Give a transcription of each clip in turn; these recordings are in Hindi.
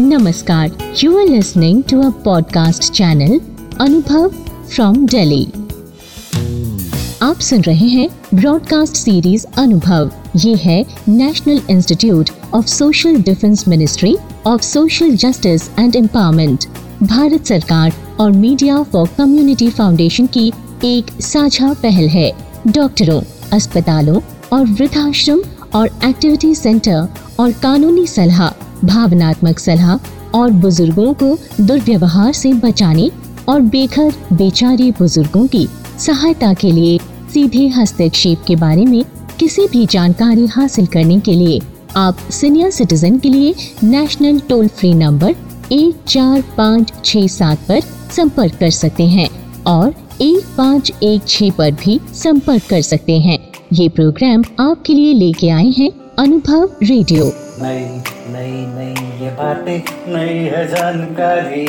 नमस्कार you are listening to a podcast channel Anubhav from Delhi आप सुन रहे हैं ब्रॉडकास्ट सीरीज़ अनुभव ये है national institute of social defence ministry of social justice and empowerment Bharat सरकार और मीडिया फॉर कम्युनिटी फाउंडेशन की एक साझा पहल है। डॉक्टरों, अस्पतालों और वृद्धाश्रम और एक्टिविटी सेंटर और कानूनी सलाह भावनात्मक सलाह और बुज़ुर्गों को दुर्व्यवहार से बचाने और बेघर, बेचारे बुज़ुर्गों की सहायता के लिए सीधे हस्तक्षेप के बारे में किसी भी जानकारी हासिल करने के लिए आप सीनियर सिटीजन के लिए नेशनल टोल फ्री नंबर एक चार पाँच छः सात पर संपर्क कर सकते हैं और एक पाँच एक छः पर भी संपर्क कर सकते हैं। ये प्रोग्राम आपके लिए लेके आए हैं अनुभव रेडियो। नई नई नई ये बातें, नई है जानकारी।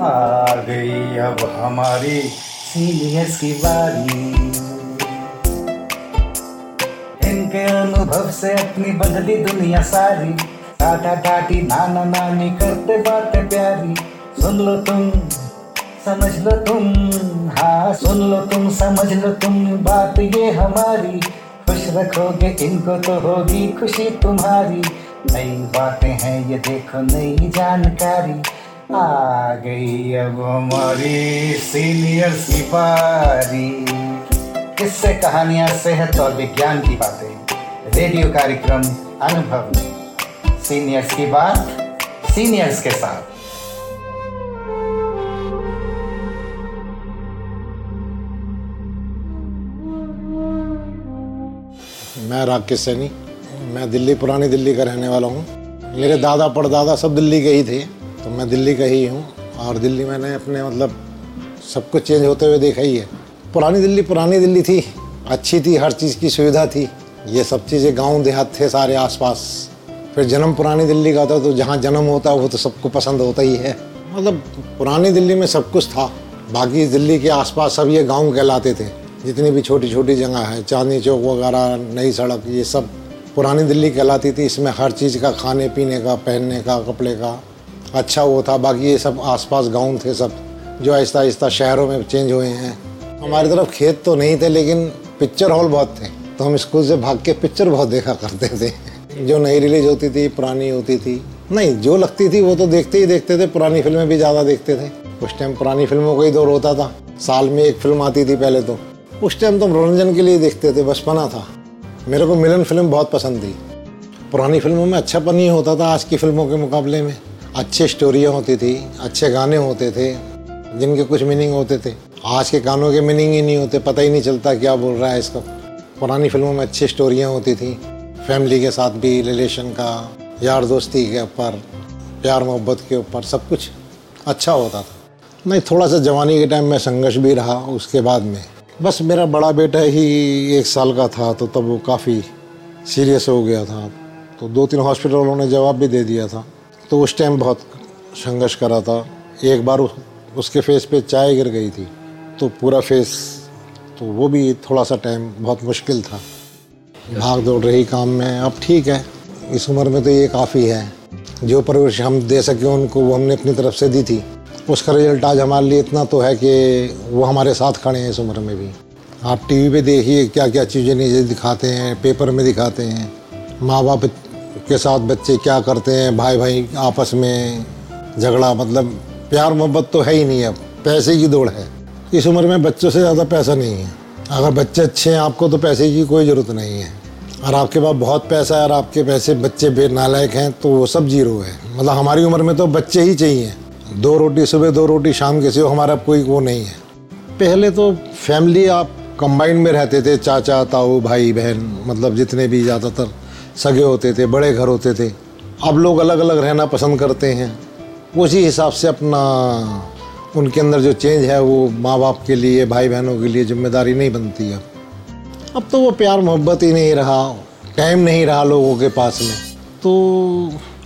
आ गई अब हमारी सीनियर्स की बारी। इनके अनुभव से अपनी बदली दुनिया सारी। टाटा टाटी, नाना नानी करते बातें प्यारी। सुन लो तुम, समझ लो तुम हाँ सुन लो तुम, समझ लो तुम, बात ये हमारी। खुश रखोगे, इनको तो होगी खुशी तुम्हारी। नई बातें हैं, ये देखो नई जानकारी। आ गई अब हमारी सीनियर की पारी किससे कहानियाँ सेहत और विज्ञान की बातें। रेडियो कार्यक्रम अनुभव। सीनियर्स की बात सीनियर्स के साथ। मैं राकेश सैनी, मैं दिल्ली, पुरानी दिल्ली का रहने वाला हूँ। मेरे दादा, परदादा सब दिल्ली के ही थे तो मैं दिल्ली का ही हूँ। और दिल्ली मैंने अपने मतलब सब कुछ चेंज होते हुए देखा ही है। पुरानी दिल्ली पुरानी दिल्ली थी, अच्छी थी, हर चीज़ की सुविधा थी। ये सब चीज़ें गाँव, देहात थे सारे आसपास। फिर जन्म पुरानी दिल्ली का था तो जहाँ जन्म होता वो तो सबको पसंद होता ही है। मतलब पुरानी दिल्ली में सब कुछ था। बाकी दिल्ली के आसपास सब ये गाँव कहलाते थे। जितनी भी छोटी छोटी जगह है, चांदनी चौक वगैरह, नई सड़क, ये सब पुरानी दिल्ली कहलाती थी। इसमें हर चीज़ का, खाने, पीने का, पहनने का, कपड़े का अच्छा वो था। बाकी ये सब आसपास गाँव थे सब, जो आहिस्ता आहिस्ता शहरों में चेंज हुए हैं। हमारी तरफ़ खेत तो नहीं थे, लेकिन पिक्चर हॉल बहुत थे। तो हम स्कूल से भाग के पिक्चर बहुत देखा करते थे। जो नई रिलीज़ होती थी, पुरानी होती थी। नहीं, जो लगती थी वो तो देखते ही देखते थे, पुरानी फ़िल्में भी ज़्यादा देखते थे। उस टाइम पुरानी फ़िल्मों का ही दौर होता था। साल में एक फ़िल्म आती थी पहले तो। उस टाइम तो मनोरंजन के लिए देखते थे बचपना था। मेरे को मिलन फ़िल्म बहुत पसंद थी। पुरानी फ़िल्मों में अच्छापन ही होता था आज की फ़िल्मों के मुकाबले में। अच्छी स्टोरियाँ होती थी, अच्छे गाने होते थे, जिनके कुछ मीनिंग होते थे। आज के गानों के मीनिंग ही नहीं होते, पता ही नहीं चलता क्या बोल रहा है इसका। पुरानी फ़िल्मों में अच्छी स्टोरियाँ होती थी। फैमिली के साथ भी रिलेशन का, यार दोस्ती के ऊपर, प्यार मोहब्बत के ऊपर सब कुछ अच्छा होता था। नहीं, थोड़ा सा जवानी के टाइम में संघर्ष भी रहा, उसके बाद में। बस मेरा बड़ा बेटा ही एक साल का था तो तब वो काफ़ी सीरियस हो गया था। तो दो तीन हॉस्पिटल वालों ने जवाब भी दे दिया था। तो उस टाइम बहुत संघर्ष करा था। एक बार उसके फेस पे चाय गिर गई थी तो पूरा फेस तो वो भी थोड़ा सा टाइम बहुत मुश्किल था। भाग दौड़ रही काम में, अब ठीक है। इस उम्र में तो ये काफ़ी है। जो परवरिश हम दे सके उनको, वो हमने अपनी तरफ़ से दी थी। उसका रिज़ल्ट आज हमारे लिए इतना तो है कि वो हमारे साथ खड़े हैं इस उम्र में भी। आप टीवी पे देखिए क्या क्या चीज़ें नीचे दिखाते हैं, पेपर में दिखाते हैं माँ बाप के साथ बच्चे क्या करते हैं भाई भाई आपस में झगड़ा मतलब प्यार मोहब्बत तो है ही नहीं अब, पैसे की दौड़ है। इस उम्र में बच्चों से ज़्यादा पैसा नहीं है। अगर बच्चे अच्छे हैं आपको तो पैसे की कोई ज़रूरत नहीं है। और आपके पास बहुत पैसा है और आपके पैसे बच्चे बे नालायक हैं तो वो सब ज़ीरो है। मतलब हमारी उम्र में तो बच्चे ही चाहिए। दो रोटी सुबह, दो रोटी शाम के सिवा हमारा कोई वो नहीं है। पहले तो फैमिली, आप कंबाइंड में रहते थे, चाचा, ताऊ, भाई, बहन मतलब जितने भी ज़्यादातर सगे होते थे, बड़े घर होते थे, अब लोग अलग अलग रहना पसंद करते हैं। उसी हिसाब से अपना, उनके अंदर जो चेंज है, वो माँ बाप के लिए भाई बहनों के लिए ज़िम्मेदारी नहीं बनती है अब तो वो प्यार, मोहब्बत ही नहीं रहा टाइम नहीं रहा लोगों के पास में। तो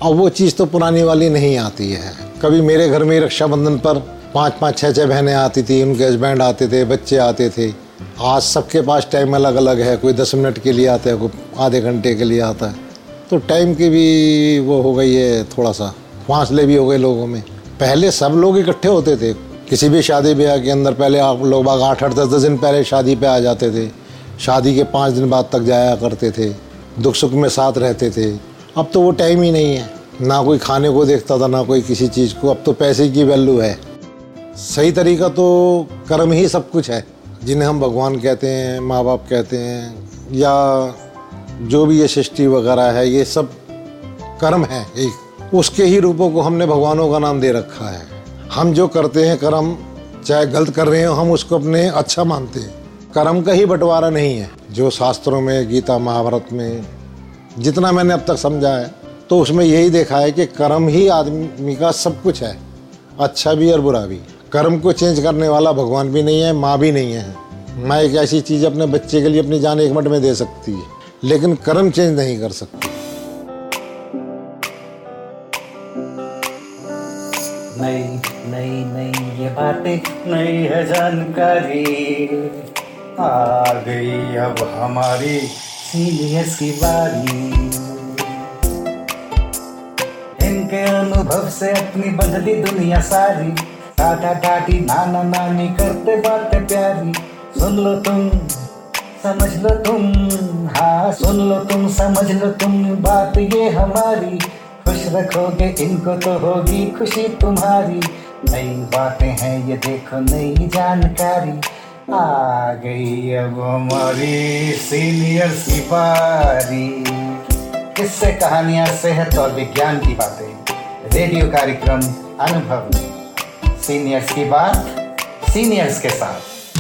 अब वो चीज़ तो पुरानी वाली नहीं आती है। कभी मेरे घर में रक्षाबंधन पर पाँच पाँच छः छः बहनें आती थी, उनके हस्बैंड आते थे, बच्चे आते थे। आज सबके पास टाइम अलग अलग है, कोई दस मिनट के लिए आता है, कोई आधे घंटे के लिए आता है। तो टाइम की भी वो हो गई है थोड़ा सा फासले भी हो गए लोगों में। पहले सब लोग इकट्ठे होते थे, किसी भी शादी ब्याह के अंदर पहले आप लोग बाग आठ आठ, दस दस दिन पहले शादी पे आ जाते थे। शादी के पाँच दिन बाद तक जाया करते थे दुख सुख में साथ रहते थे। अब तो वो टाइम ही नहीं है। ना कोई खाने को देखता था, ना कोई किसी चीज़ को। अब तो पैसे की वैल्यू है। सही तरीका तो कर्म ही सब कुछ है, जिन्हें हम भगवान कहते हैं माँ बाप कहते हैं, या जो भी ये सृष्टि वगैरह है, ये सब कर्म है एक। उसके ही रूपों को हमने भगवानों का नाम दे रखा है। हम जो करते हैं कर्म, चाहे गलत कर रहे हो, हम उसको अपने अच्छा मानते हैं। कर्म का ही बंटवारा नहीं है। जो शास्त्रों में, गीता, महाभारत में, जितना मैंने अब तक समझा है तो उसमें यही देखा है कि कर्म ही आदमी का सब कुछ है अच्छा भी और बुरा भी। कर्म को चेंज करने वाला भगवान भी नहीं है, माँ भी नहीं है। माँ एक ऐसी चीज़ अपने बच्चे के लिए अपनी जान एक मिनट में दे सकती है, लेकिन कर्म चेंज नहीं कर सकती। नई नई नई ये बातें, नई है जानकारी। आ गई अब हमारी सीनियर्स की बारी। इनके अनुभव से अपनी बदली दुनिया सारी। टाटा टाटी, नाना नानी करते बातें प्यारी। सुन लो तुम, समझ लो तुम हाँ सुन लो तुम, समझ लो तुम, बात ये हमारी। खुश रखोगे इनको तो होगी खुशी तुम्हारी। नई बातें हैं ये देखो नई जानकारी। आ गई अब हमारी सीनियर सिपारी किससे, कहानियाँ, सेहत और विज्ञान की बातें। रेडियो कार्यक्रम अनुभव। सीनियर्स की बात सीनियर्स के साथ।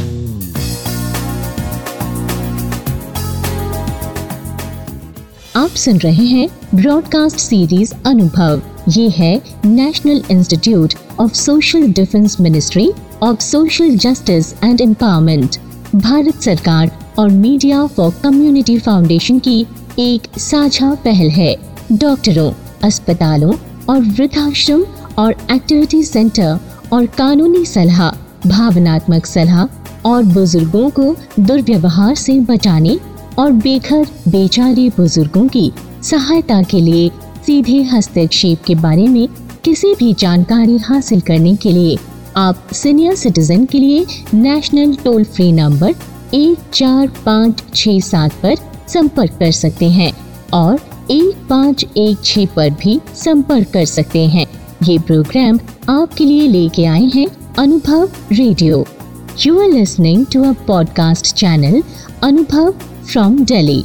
आप सुन रहे हैं ब्रॉडकास्ट सीरीज़ अनुभव। ये है national institute of social defence ministry of social justice and empowerment Bharat सरकार और मीडिया फॉर कम्युनिटी फाउंडेशन की एक साझा पहल है। डॉक्टरों, अस्पतालों और वृद्धाश्रम और एक्टिविटी सेंटर और कानूनी सलाह, भावनात्मक सलाह और बुज़ुर्गों को दुर्व्यवहार से बचाने और बेघर, बेचारे बुज़ुर्गों की सहायता के लिए सीधे हस्तक्षेप के बारे में किसी भी जानकारी हासिल करने के लिए आप सीनियर सिटीजन के लिए नेशनल टोल फ्री नंबर एक चार पाँच छ सात पर संपर्क कर सकते हैं और एक पाँच एक छः पर भी संपर्क कर सकते हैं ये प्रोग्राम आपके लिए लेके आए हैं Anubhav radio you are listening to a podcast channel Anubhav from Delhi.